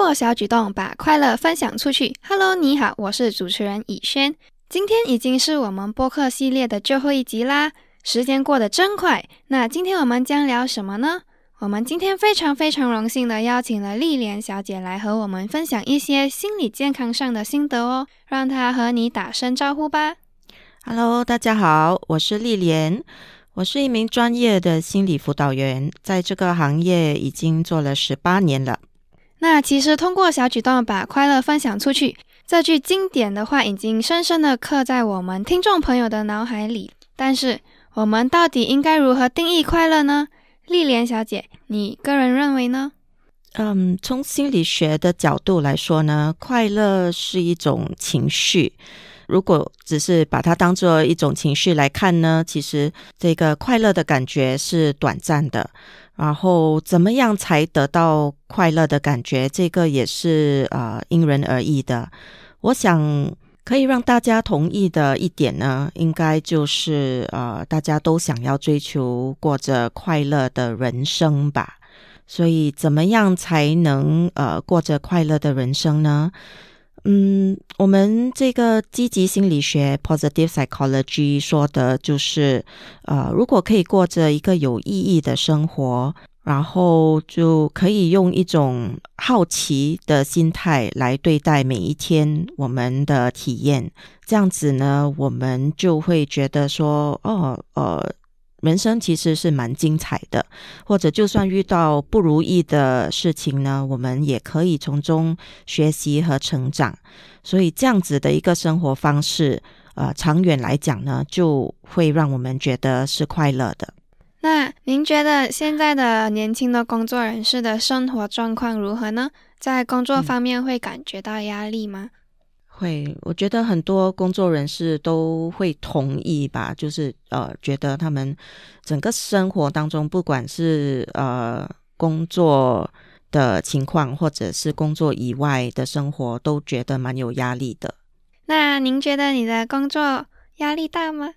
过小举动把快乐分享出去。Hello，你好，我是主持人以轩。今天已经是我们播客系列的最后一集啦，时间过得真快。那今天我们将聊什么呢？我们今天非常非常荣幸的邀请了丽莲小姐来和我们分享一些心理健康上的心得哦。让她和你打声招呼吧。Hello，大家好，我是丽莲。我是一名专业的心理辅导员，在这个行业已经做了十八年了。那其实通过小举动把快乐分享出去，这句经典的话已经深深的刻在我们听众朋友的脑海里。但是，我们到底应该如何定义快乐呢？丽莲小姐，你个人认为呢？嗯，从心理学的角度来说呢，快乐是一种情绪。如果只是把它当做一种情绪来看呢，其实这个快乐的感觉是短暂的。然后怎么样才得到快乐的感觉，这个也是呃因人而异的。我想可以让大家同意的一点呢，应该就是呃大家都想要追求过着快乐的人生吧。所以怎么样才能呃过着快乐的人生呢？嗯，我们这个积极心理学 （positive psychology） 说的就是，呃，如果可以过着一个有意义的生活，然后就可以用一种好奇的心态来对待每一天我们的体验，这样子呢，我们就会觉得说，哦，呃。人生其实是蛮精彩的，或者就算遇到不如意的事情呢，我们也可以从中学习和成长。所以这样子的一个生活方式，呃，长远来讲呢，就会让我们觉得是快乐的。那您觉得现在的年轻的工作人士的生活状况如何呢？在工作方面会感觉到压力吗？会，我觉得很多工作人士都会同意吧，就是呃，觉得他们整个生活当中，不管是呃工作的情况，或者是工作以外的生活，都觉得蛮有压力的。那您觉得你的工作压力大吗？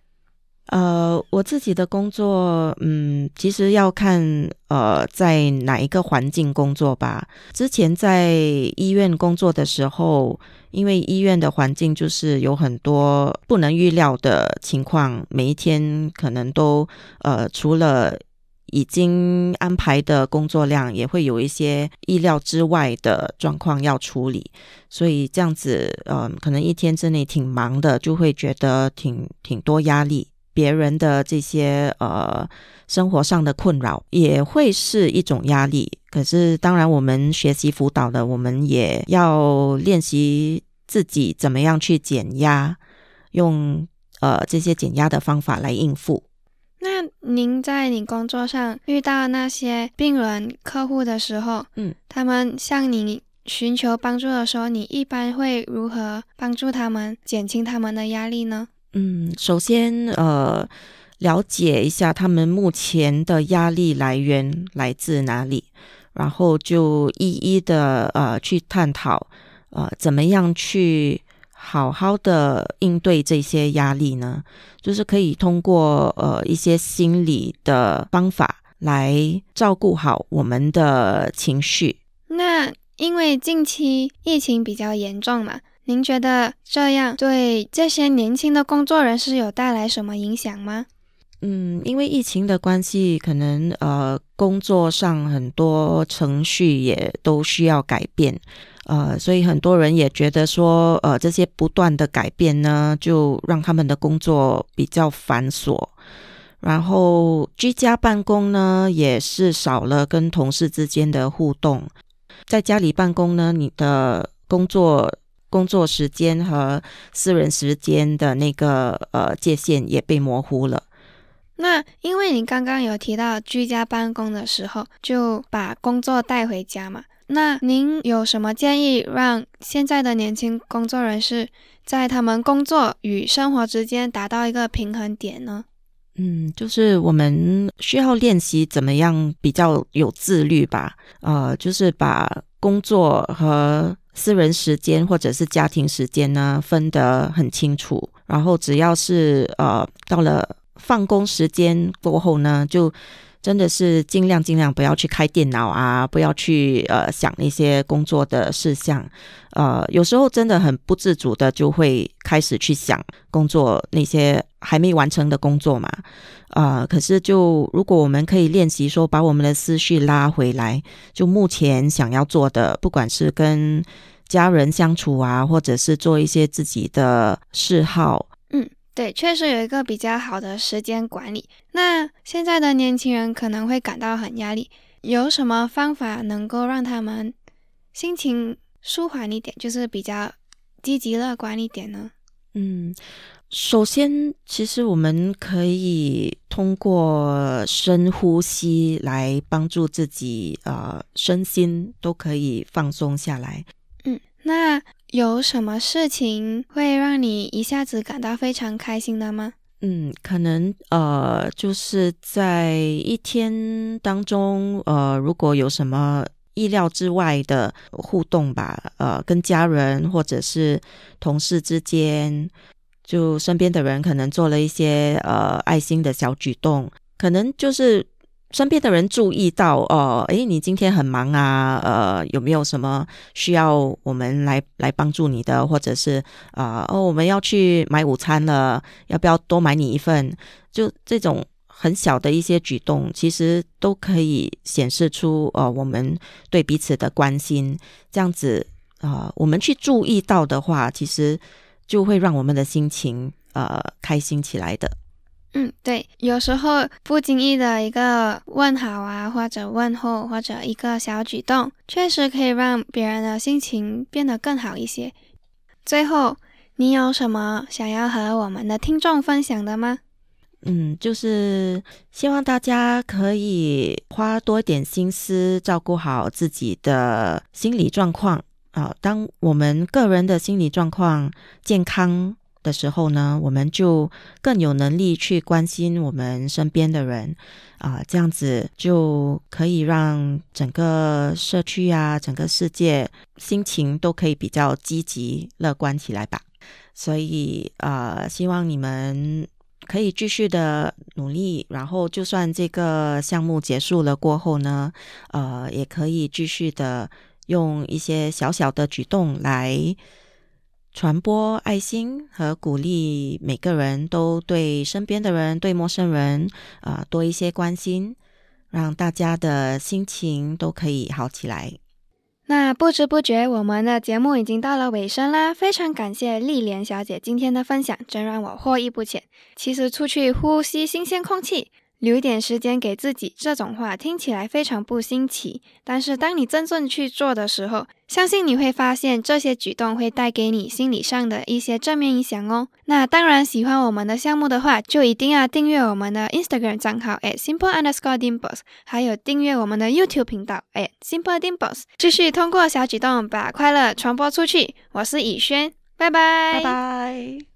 呃，我自己的工作，嗯，其实要看呃在哪一个环境工作吧。之前在医院工作的时候，因为医院的环境就是有很多不能预料的情况，每一天可能都呃除了已经安排的工作量，也会有一些意料之外的状况要处理，所以这样子，呃，可能一天之内挺忙的，就会觉得挺挺多压力。别人的这些呃生活上的困扰也会是一种压力，可是当然我们学习辅导的，我们也要练习自己怎么样去减压，用呃这些减压的方法来应付。那您在你工作上遇到那些病人客户的时候，嗯，他们向你寻求帮助的时候，你一般会如何帮助他们减轻他们的压力呢？嗯，首先，呃，了解一下他们目前的压力来源来自哪里，然后就一一的呃去探讨，呃，怎么样去好好的应对这些压力呢？就是可以通过呃一些心理的方法来照顾好我们的情绪。那因为近期疫情比较严重嘛。您觉得这样对这些年轻的工作人士有带来什么影响吗？嗯，因为疫情的关系，可能呃工作上很多程序也都需要改变，呃，所以很多人也觉得说，呃，这些不断的改变呢，就让他们的工作比较繁琐。然后居家办公呢，也是少了跟同事之间的互动。在家里办公呢，你的工作。工作时间和私人时间的那个呃界限也被模糊了。那因为你刚刚有提到居家办公的时候就把工作带回家嘛，那您有什么建议让现在的年轻工作人士在他们工作与生活之间达到一个平衡点呢？嗯，就是我们需要练习怎么样比较有自律吧。呃，就是把工作和私人时间或者是家庭时间呢，分得很清楚。然后只要是呃到了放工时间过后呢，就真的是尽量尽量不要去开电脑啊，不要去呃想那些工作的事项。呃，有时候真的很不自主的就会开始去想工作那些还没完成的工作嘛。啊，可是就如果我们可以练习说把我们的思绪拉回来，就目前想要做的，不管是跟家人相处啊，或者是做一些自己的嗜好。嗯，对，确实有一个比较好的时间管理。那现在的年轻人可能会感到很压力，有什么方法能够让他们心情舒缓一点，就是比较积极乐观一点呢？嗯。首先，其实我们可以通过深呼吸来帮助自己，呃，身心都可以放松下来。嗯，那有什么事情会让你一下子感到非常开心的吗？嗯，可能呃，就是在一天当中，呃，如果有什么意料之外的互动吧，呃，跟家人或者是同事之间。就身边的人可能做了一些呃爱心的小举动，可能就是身边的人注意到哦，诶，你今天很忙啊，呃，有没有什么需要我们来来帮助你的，或者是啊哦，我们要去买午餐了，要不要多买你一份？就这种很小的一些举动，其实都可以显示出呃我们对彼此的关心。这样子啊，我们去注意到的话，其实。就会让我们的心情呃开心起来的。嗯，对，有时候不经意的一个问好啊，或者问候，或者一个小举动，确实可以让别人的心情变得更好一些。最后，你有什么想要和我们的听众分享的吗？嗯，就是希望大家可以花多点心思照顾好自己的心理状况。啊，当我们个人的心理状况健康的时候呢，我们就更有能力去关心我们身边的人，啊，这样子就可以让整个社区啊，整个世界心情都可以比较积极乐观起来吧。所以，呃，希望你们可以继续的努力，然后就算这个项目结束了过后呢，呃，也可以继续的。用一些小小的举动来传播爱心和鼓励，每个人都对身边的人、对陌生人啊多一些关心，让大家的心情都可以好起来。那不知不觉，我们的节目已经到了尾声啦！非常感谢丽莲小姐今天的分享，真让我获益不浅。其实出去呼吸新鲜空气。留一点时间给自己，这种话听起来非常不新奇。但是当你真正去做的时候，相信你会发现这些举动会带给你心理上的一些正面影响哦。那当然，喜欢我们的项目的话，就一定要订阅我们的 Instagram 账号 at simple underscore dimples，还有订阅我们的 YouTube 频道 at simple dimples，继续通过小举动把快乐传播出去。我是以轩，拜拜，拜拜。